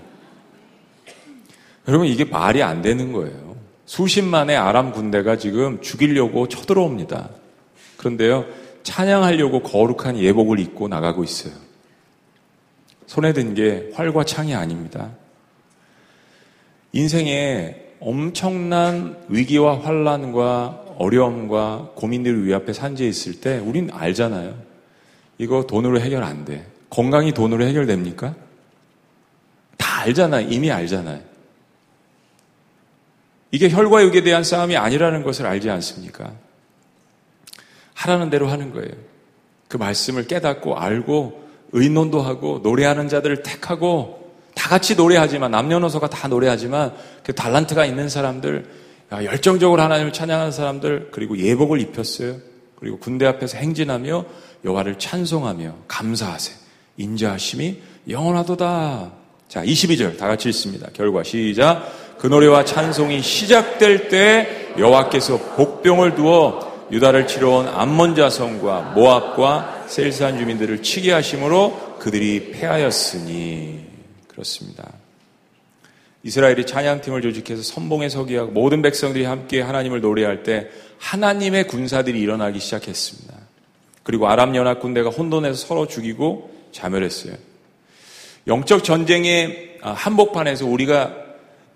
여러분, 이게 말이 안 되는 거예요. 수십만의 아람 군대가 지금 죽이려고 쳐들어옵니다. 그런데요, 찬양하려고 거룩한 예복을 입고 나가고 있어요. 손에 든 게 활과 창이 아닙니다. 인생에 엄청난 위기와 환란과 어려움과 고민들 위 앞에 산재 있을 때 우린 알잖아요. 이거 돈으로 해결 안 돼. 건강이 돈으로 해결됩니까? 다 알잖아요. 이미 알잖아요. 이게 혈과 육에 대한 싸움이 아니라는 것을 알지 않습니까? 하라는 대로 하는 거예요. 그 말씀을 깨닫고 알고 의논도 하고 노래하는 자들을 택하고 다 같이 노래하지만 남녀노소가 다 노래하지만 그 달란트가 있는 사람들 열정적으로 하나님을 찬양하는 사람들 그리고 예복을 입혔어요. 그리고 군대 앞에서 행진하며 여호와를 찬송하며 감사하세. 인자하심이 영원하도다. 자, 22절 다 같이 읽습니다. 결과 시작. 그 노래와 찬송이 시작될 때 여호와께서 복병을 두어 유다를 치러 온 암몬 자성과 모압과 셀산 주민들을 치게 하심으로 그들이 패하였으니 그렇습니다. 이스라엘이 찬양팀을 조직해서 선봉에 서기 하고 모든 백성들이 함께 하나님을 노래할 때 하나님의 군사들이 일어나기 시작했습니다. 그리고 아랍 연합 군대가 혼돈해서 서로 죽이고 자멸했어요. 영적 전쟁의 아, 한복판에서 우리가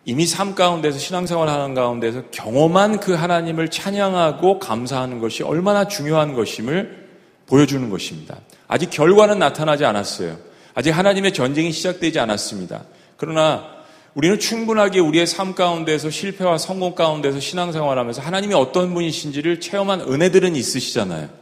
이미 삶 가운데서 신앙생활 하는 가운데서 경험한 그 하나님을 찬양하고 감사하는 것이 얼마나 중요한 것임을 보여주는 것입니다. 아직 결과는 나타나지 않았어요. 아직 하나님의 전쟁이 시작되지 않았습니다. 그러나 우리는 충분하게 우리의 삶 가운데서 실패와 성공 가운데서 신앙생활하면서 하나님이 어떤 분이신지를 체험한 은혜들은 있으시잖아요.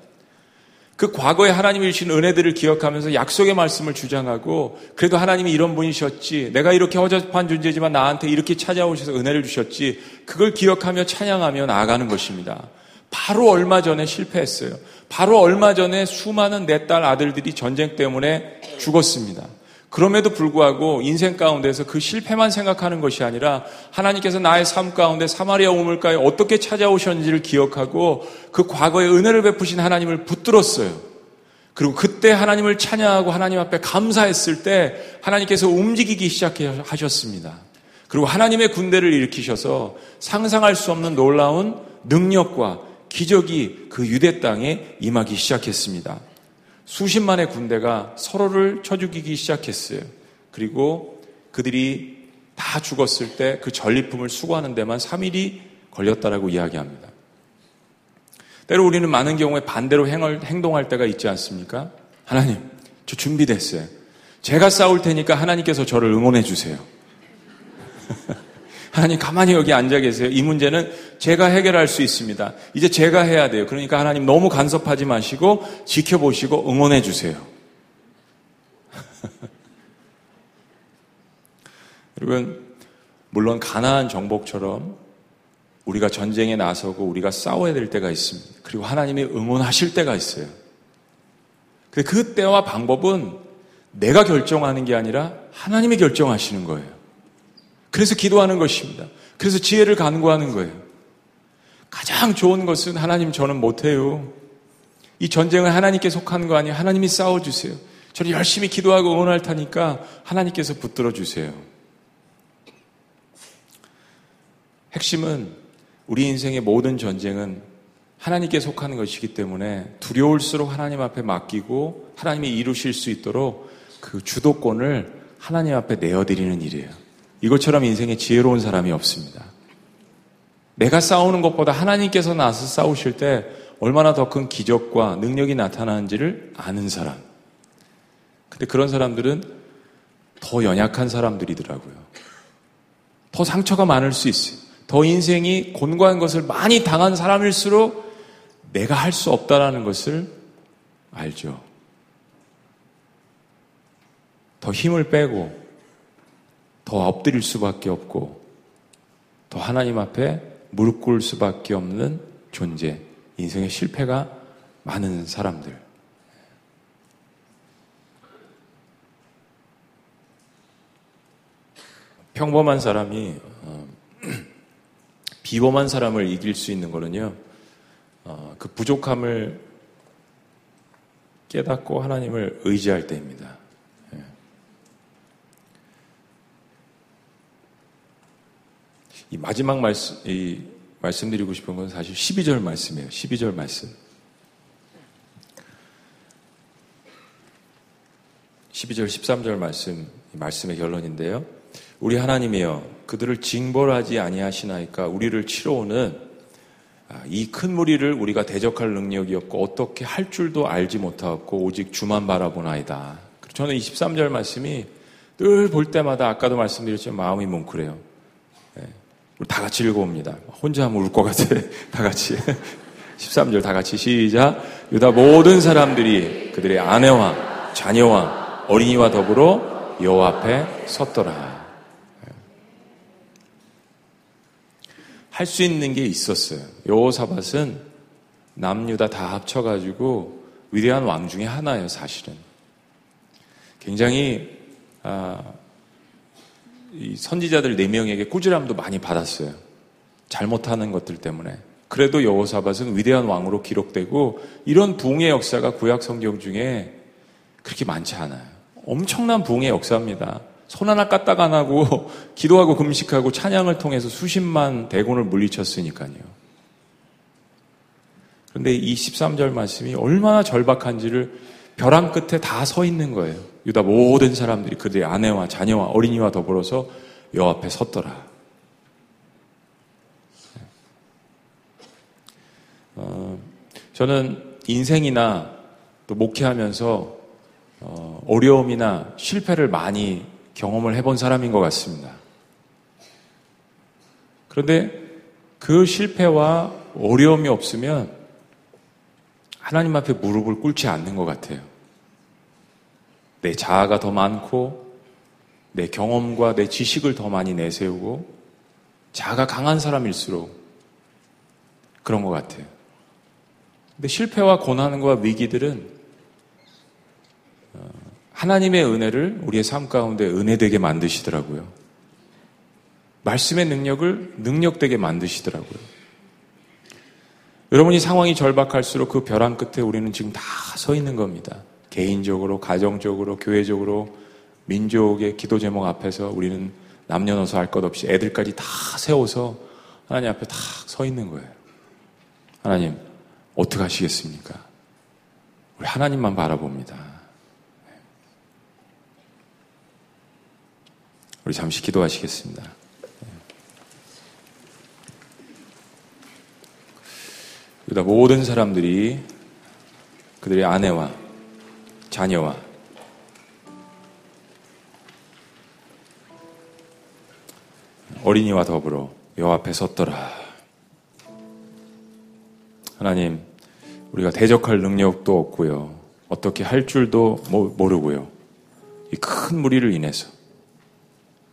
그 과거에 하나님이 주신 은혜들을 기억하면서 약속의 말씀을 주장하고 그래도 하나님이 이런 분이셨지 내가 이렇게 허접한 존재지만 나한테 이렇게 찾아오셔서 은혜를 주셨지 그걸 기억하며 찬양하며 나아가는 것입니다. 바로 얼마 전에 실패했어요. 바로 얼마 전에 수많은 내 딸 아들들이 전쟁 때문에 죽었습니다. 그럼에도 불구하고 인생 가운데서 그 실패만 생각하는 것이 아니라 하나님께서 나의 삶 가운데 사마리아 우물가에 어떻게 찾아오셨는지를 기억하고 그 과거의 은혜를 베푸신 하나님을 붙들었어요. 그리고 그때 하나님을 찬양하고 하나님 앞에 감사했을 때 하나님께서 움직이기 시작하셨습니다. 그리고 하나님의 군대를 일으키셔서 상상할 수 없는 놀라운 능력과 기적이 그 유대 땅에 임하기 시작했습니다. 수십만의 군대가 서로를 쳐 죽이기 시작했어요. 그리고 그들이 다 죽었을 때 그 전리품을 수거하는 데만 3일이 걸렸다라고 이야기합니다. 때로 우리는 많은 경우에 반대로 행동할 때가 있지 않습니까? 하나님, 저 준비됐어요. 제가 싸울 테니까 하나님께서 저를 응원해 주세요. 하나님 가만히 여기 앉아 계세요. 이 문제는 제가 해결할 수 있습니다. 이제 제가 해야 돼요. 그러니까 하나님 너무 간섭하지 마시고 지켜보시고 응원해 주세요. 여러분, 물론 가나안 정복처럼 우리가 전쟁에 나서고 우리가 싸워야 될 때가 있습니다. 그리고 하나님이 응원하실 때가 있어요. 근데 그 때와 방법은 내가 결정하는 게 아니라 하나님이 결정하시는 거예요. 그래서 기도하는 것입니다. 그래서 지혜를 간구하는 거예요. 가장 좋은 것은 하나님 저는 못해요. 이 전쟁은 하나님께 속하는 거 아니에요. 하나님이 싸워주세요. 저는 열심히 기도하고 응원할 테니까 하나님께서 붙들어 주세요. 핵심은 우리 인생의 모든 전쟁은 하나님께 속하는 것이기 때문에 두려울수록 하나님 앞에 맡기고 하나님이 이루실 수 있도록 그 주도권을 하나님 앞에 내어드리는 일이에요. 이것처럼 인생에 지혜로운 사람이 없습니다. 내가 싸우는 것보다 하나님께서 나서 싸우실 때 얼마나 더 큰 기적과 능력이 나타나는지를 아는 사람. 근데 그런 사람들은 더 연약한 사람들이더라고요. 더 상처가 많을 수 있어요. 더 인생이 곤고한 것을 많이 당한 사람일수록 내가 할 수 없다라는 것을 알죠. 더 힘을 빼고 더 엎드릴 수밖에 없고 더 하나님 앞에 무릎 꿇을 수밖에 없는 존재, 인생의 실패가 많은 사람들. 평범한 사람이 어, 비범한 사람을 이길 수 있는 거는요, 어, 그 부족함을 깨닫고 하나님을 의지할 때입니다. 이 마지막 말씀, 이 말씀드리고 싶은 건 사실 12절 말씀이에요. 12절 말씀. 12절, 13절 말씀, 말씀의 결론인데요. 우리 하나님이여 그들을 징벌하지 아니하시나이까 우리를 치러오는 아, 이큰 무리를 우리가 대적할 능력이 없고 어떻게 할 줄도 알지 못하고 오직 주만 바라보나이다. 저는 23절 말씀이 늘 볼 때마다 아까도 말씀드렸지만 마음이 뭉클해요. 다 같이 읽어봅니다. 혼자 하면 울 것 같아. 다 같이. 13절 다 같이 시작. 유다 모든 사람들이 그들의 아내와 자녀와 어린이와 더불어 여호와 앞에 섰더라. 할 수 있는 게 있었어요. 여호사밧은 남유다 다 합쳐가지고 위대한 왕 중에 하나예요, 사실은. 굉장히 아, 선지자들 4명에게 꾸지람도 많이 받았어요. 잘못하는 것들 때문에. 그래도 여호사밧은 위대한 왕으로 기록되고 이런 부흥의 역사가 구약 성경 중에 그렇게 많지 않아요. 엄청난 부흥의 역사입니다. 손 하나 까딱 안 하고 기도하고 금식하고 찬양을 통해서 수십만 대군을 물리쳤으니까요. 그런데 이 13절 말씀이 얼마나 절박한지를 벼랑 끝에 다 서 있는 거예요. 유다 모든 사람들이 그들의 아내와 자녀와 어린이와 더불어서 여 앞에 섰더라. 어, 저는 인생이나 또 목회하면서 어, 어려움이나 실패를 많이 경험을 해본 사람인 것 같습니다. 그런데 그 실패와 어려움이 없으면 하나님 앞에 무릎을 꿇지 않는 것 같아요. 내 자아가 더 많고, 내 경험과 내 지식을 더 많이 내세우고, 자아가 강한 사람일수록 그런 것 같아요. 근데 실패와 고난과 위기들은 어, 하나님의 은혜를 우리의 삶 가운데 은혜되게 만드시더라고요. 말씀의 능력을 능력되게 만드시더라고요. 여러분이 상황이 절박할수록 그 벼랑 끝에 우리는 지금 다 서 있는 겁니다. 개인적으로, 가정적으로, 교회적으로, 민족의 기도 제목 앞에서 우리는 남녀노소 할 것 없이 애들까지 다 세워서 하나님 앞에 다서 있는 거예요. 하나님, 어떻게 하시겠습니까? 우리 하나님만 바라봅니다. 우리 잠시 기도하시겠습니다. 그러다 모든 사람들이 그들의 아내와 자녀와 어린이와 더불어 여 앞에 섰더라. 하나님, 우리가 대적할 능력도 없고요. 어떻게 할 줄도 모르고요. 이 큰 무리를 인해서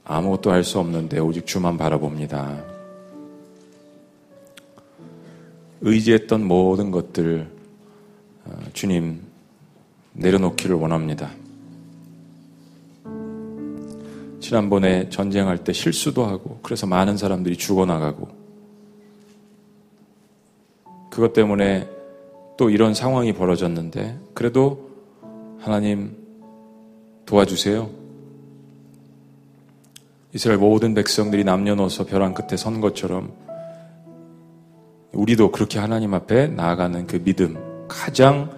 아무것도 할 수 없는데 오직 주만 바라봅니다. 의지했던 모든 것들 어, 주님 내려놓기를 원합니다. 지난번에 전쟁할 때 실수도 하고 그래서 많은 사람들이 죽어나가고 그것 때문에 또 이런 상황이 벌어졌는데 그래도 하나님 도와주세요. 이스라엘 모든 백성들이 남녀노소 벼랑 끝에 선 것처럼 우리도 그렇게 하나님 앞에 나아가는 그 믿음, 가장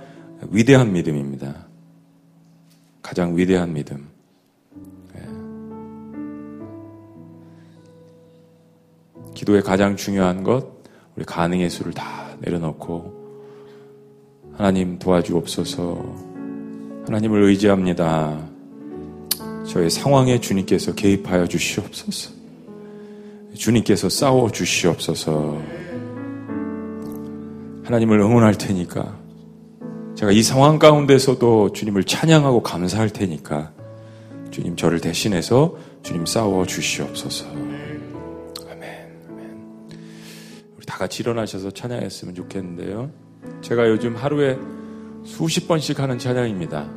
위대한 믿음입니다. 가장 위대한 믿음. 예. 기도의 가장 중요한 것, 우리 가능의 수를 다 내려놓고 하나님 도와주옵소서. 하나님을 의지합니다. 저의 상황에 주님께서 개입하여 주시옵소서. 주님께서 싸워 주시옵소서. 하나님을 응원할 테니까 제가 이 상황 가운데서도 주님을 찬양하고 감사할 테니까 주님 저를 대신해서 주님 싸워 주시옵소서. 아멘. 아멘. 우리 다 같이 일어나셔서 찬양했으면 좋겠는데요. 제가 요즘 하루에 수십 번씩 하는 찬양입니다.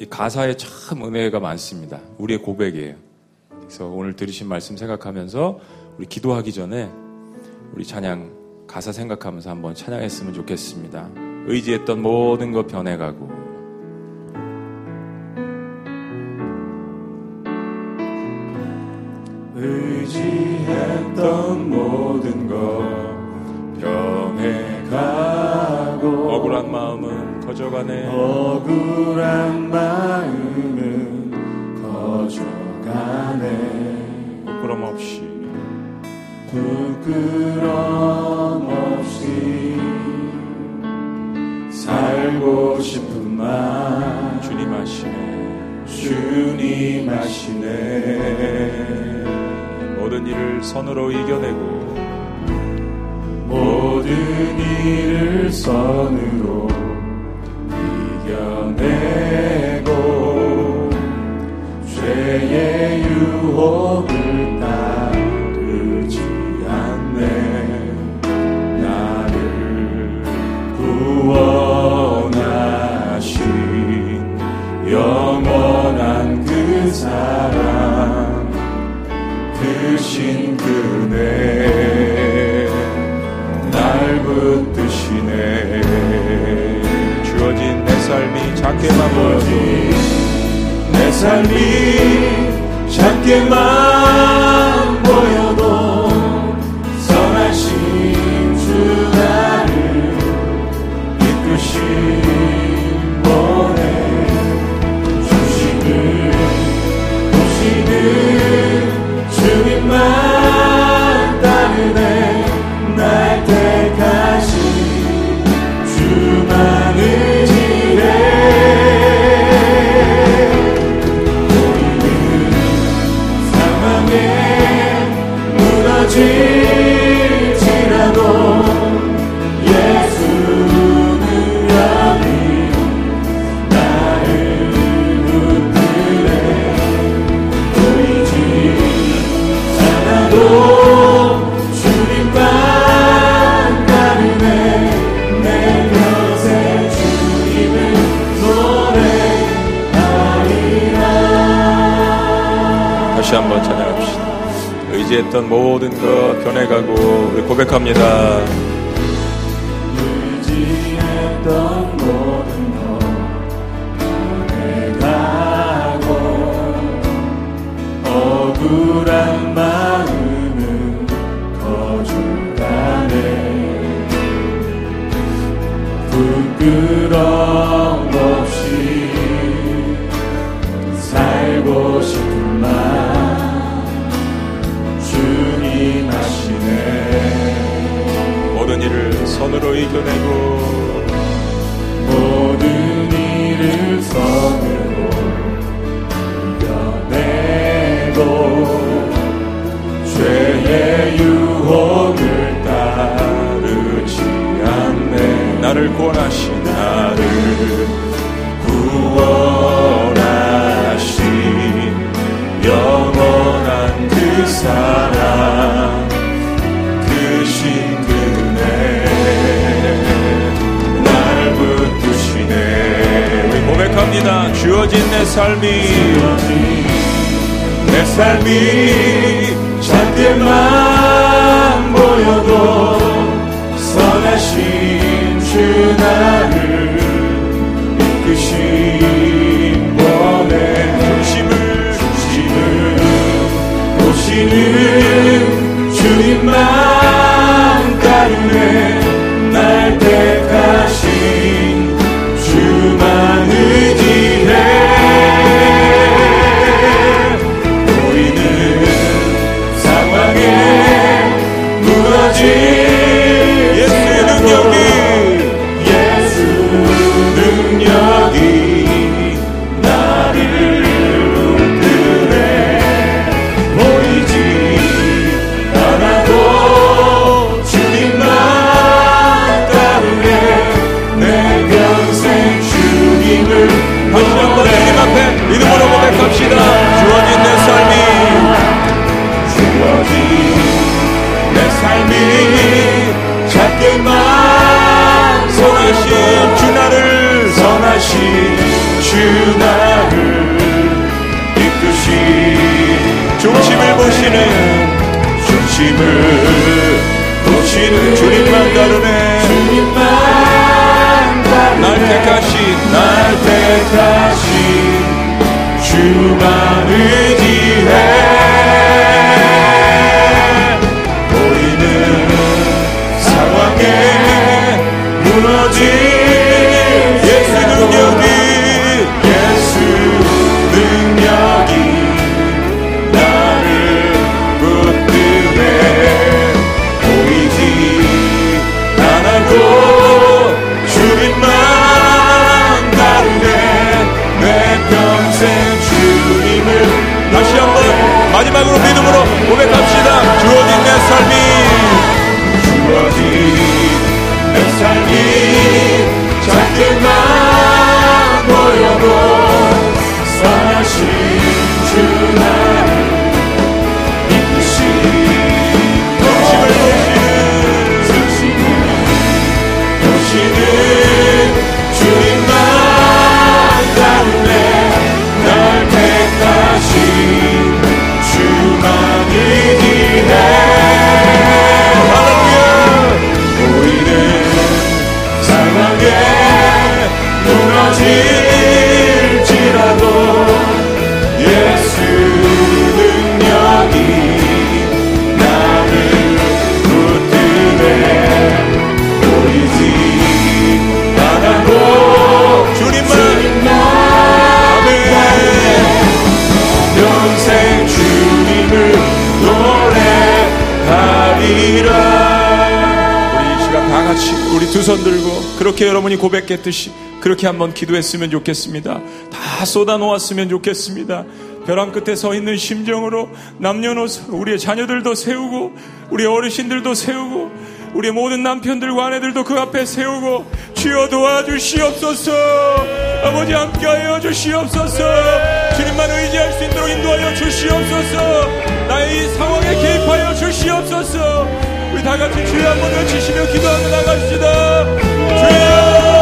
이 가사에 참 은혜가 많습니다. 우리의 고백이에요. 그래서 오늘 들으신 말씀 생각하면서 우리 기도하기 전에 우리 찬양 가사 생각하면서 한번 찬양했으면 좋겠습니다. 의지했던 모든 것 변해가고. 의지했던 모든 것 변해가고. 억울한 마음은 커져가네. 억울한 마음은 커져가네. 부끄럼 없이. 부끄럼 하시네. 주님 하시네. 모든 일을 선으로 이겨내고 모든 일을 선으로 이겨내고 죄의 유혹을 작게만 보여도 내 삶이 작게만 삶이 내 삶이 작게만 보여도 선하신 주 나를 이끄신 원해. 중심을 중심을 보시는 주님만 따르네. 날택 고백합시다. 주어진 내 삶이. 주어진 내 삶이. 작게만 선하신 주 나를 선하신 주 나를 이끄신 중심을 보시는 중심을 보시는 주님만 다루네. 주님만 다루네. 날 택하신 날 택하신 주만 의지 고백했듯이 그렇게 한번 기도했으면 좋겠습니다. 다 쏟아놓았으면 좋겠습니다. 벼랑 끝에 서 있는 심정으로 남녀노소 우리의 자녀들도 세우고 우리 어르신들도 세우고 우리의 모든 남편들과 아내들도 그 앞에 세우고 주여 도와주시옵소서. 아버지 함께하여 주시옵소서. 주님만 의지할 수 있도록 인도하여 주시옵소서. 나의 이 상황에 개입하여 주시옵소서. 우리 다 같이 주여 한번 외치시며 기도하며 나갑시다. 주여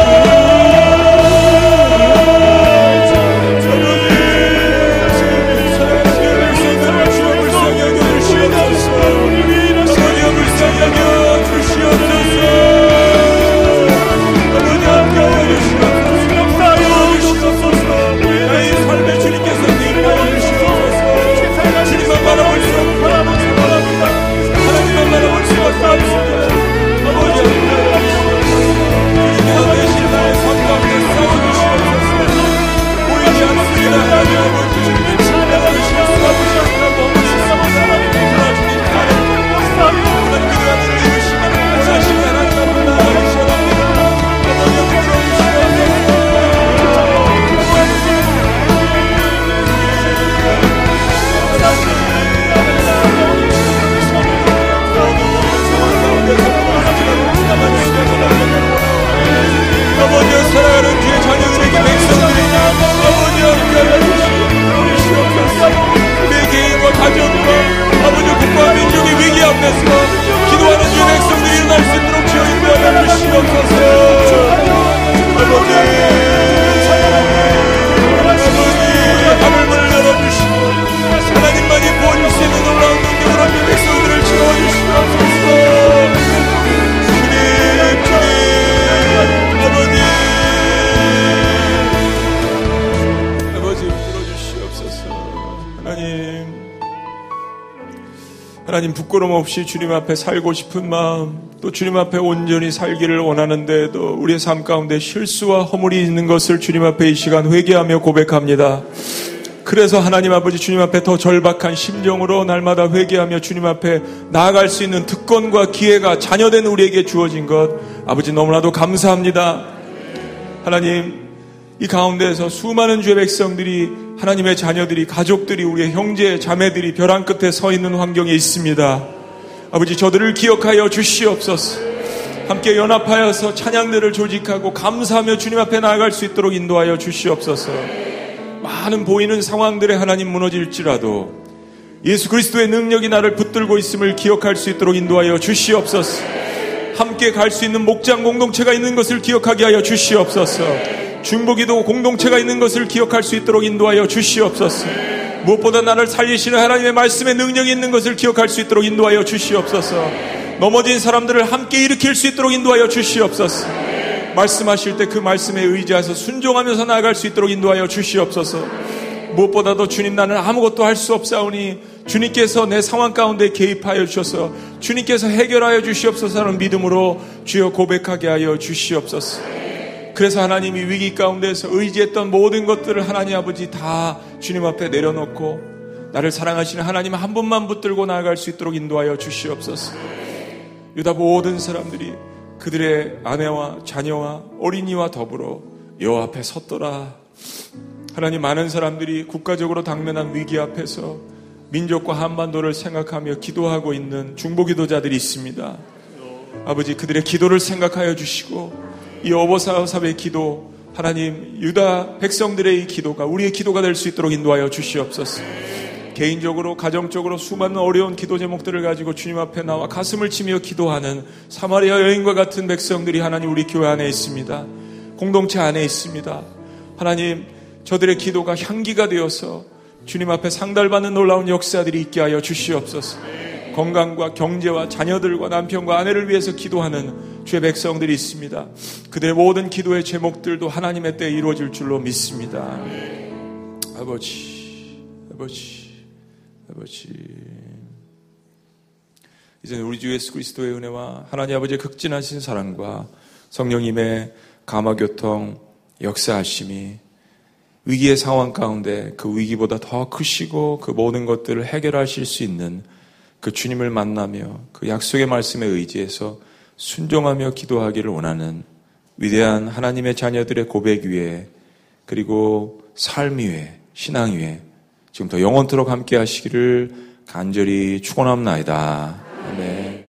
가정과 아버지 국가 민족의 위기 앞에서 기도하는 이 백성들이 일어날 수 있도록 주여 인도하여 주시옵소서. 아버지. 하나님 부끄럼 없이 주님 앞에 살고 싶은 마음, 또 주님 앞에 온전히 살기를 원하는데도 우리의 삶 가운데 실수와 허물이 있는 것을 주님 앞에 이 시간 회개하며 고백합니다. 그래서 하나님 아버지 주님 앞에 더 절박한 심정으로 날마다 회개하며 주님 앞에 나아갈 수 있는 특권과 기회가 자녀된 우리에게 주어진 것 아버지 너무나도 감사합니다. 하나님 이 가운데에서 수많은 주의 백성들이 하나님의 자녀들이 가족들이 우리의 형제 자매들이 벼랑 끝에 서 있는 환경에 있습니다. 아버지 저들을 기억하여 주시옵소서. 함께 연합하여서 찬양들을 조직하고 감사하며 주님 앞에 나아갈 수 있도록 인도하여 주시옵소서. 많은 보이는 상황들에 하나님 무너질지라도 예수 그리스도의 능력이 나를 붙들고 있음을 기억할 수 있도록 인도하여 주시옵소서. 함께 갈 수 있는 목장 공동체가 있는 것을 기억하게 하여 주시옵소서. 중보기도 공동체가 있는 것을 기억할 수 있도록 인도하여 주시옵소서. 무엇보다 나를 살리시는 하나님의 말씀의 능력이 있는 것을 기억할 수 있도록 인도하여 주시옵소서. 넘어진 사람들을 함께 일으킬 수 있도록 인도하여 주시옵소서. 말씀하실 때 그 말씀에 의지해서 순종하면서 나아갈 수 있도록 인도하여 주시옵소서. 무엇보다도 주님 나는 아무것도 할 수 없사오니 주님께서 내 상황 가운데 개입하여 주셔서 주님께서 해결하여 주시옵소서라는 믿음으로 주여 고백하게 하여 주시옵소서. 그래서 하나님이 위기 가운데서 의지했던 모든 것들을 하나님 아버지 다 주님 앞에 내려놓고 나를 사랑하시는 하나님 한 분만 붙들고 나아갈 수 있도록 인도하여 주시옵소서. 유다 모든 사람들이 그들의 아내와 자녀와 어린이와 더불어 여호와 앞에 섰더라. 하나님 많은 사람들이 국가적으로 당면한 위기 앞에서 민족과 한반도를 생각하며 기도하고 있는 중보 기도자들이 있습니다. 아버지 그들의 기도를 생각하여 주시고 이 어버사삽의 기도 하나님 유다 백성들의 이 기도가 우리의 기도가 될 수 있도록 인도하여 주시옵소서. 개인적으로 가정적으로 수많은 어려운 기도 제목들을 가지고 주님 앞에 나와 가슴을 치며 기도하는 사마리아 여인과 같은 백성들이 하나님 우리 교회 안에 있습니다. 공동체 안에 있습니다. 하나님 저들의 기도가 향기가 되어서 주님 앞에 상달받는 놀라운 역사들이 있게 하여 주시옵소서. 건강과 경제와 자녀들과 남편과 아내를 위해서 기도하는 주의 백성들이 있습니다. 그들의 모든 기도의 제목들도 하나님의 때에 이루어질 줄로 믿습니다. 아버지, 아버지, 아버지. 이제는 우리 주 예수 그리스도의 은혜와 하나님 아버지의 극진하신 사랑과 성령님의 감화교통 역사하심이 위기의 상황 가운데 그 위기보다 더 크시고 그 모든 것들을 해결하실 수 있는 그 주님을 만나며 그 약속의 말씀에 의지해서 순종하며 기도하기를 원하는 위대한 하나님의 자녀들의 고백 위에 그리고 삶 위에 신앙 위에 지금 더 영원토록 함께 하시기를 간절히 축원합나이다. 아멘.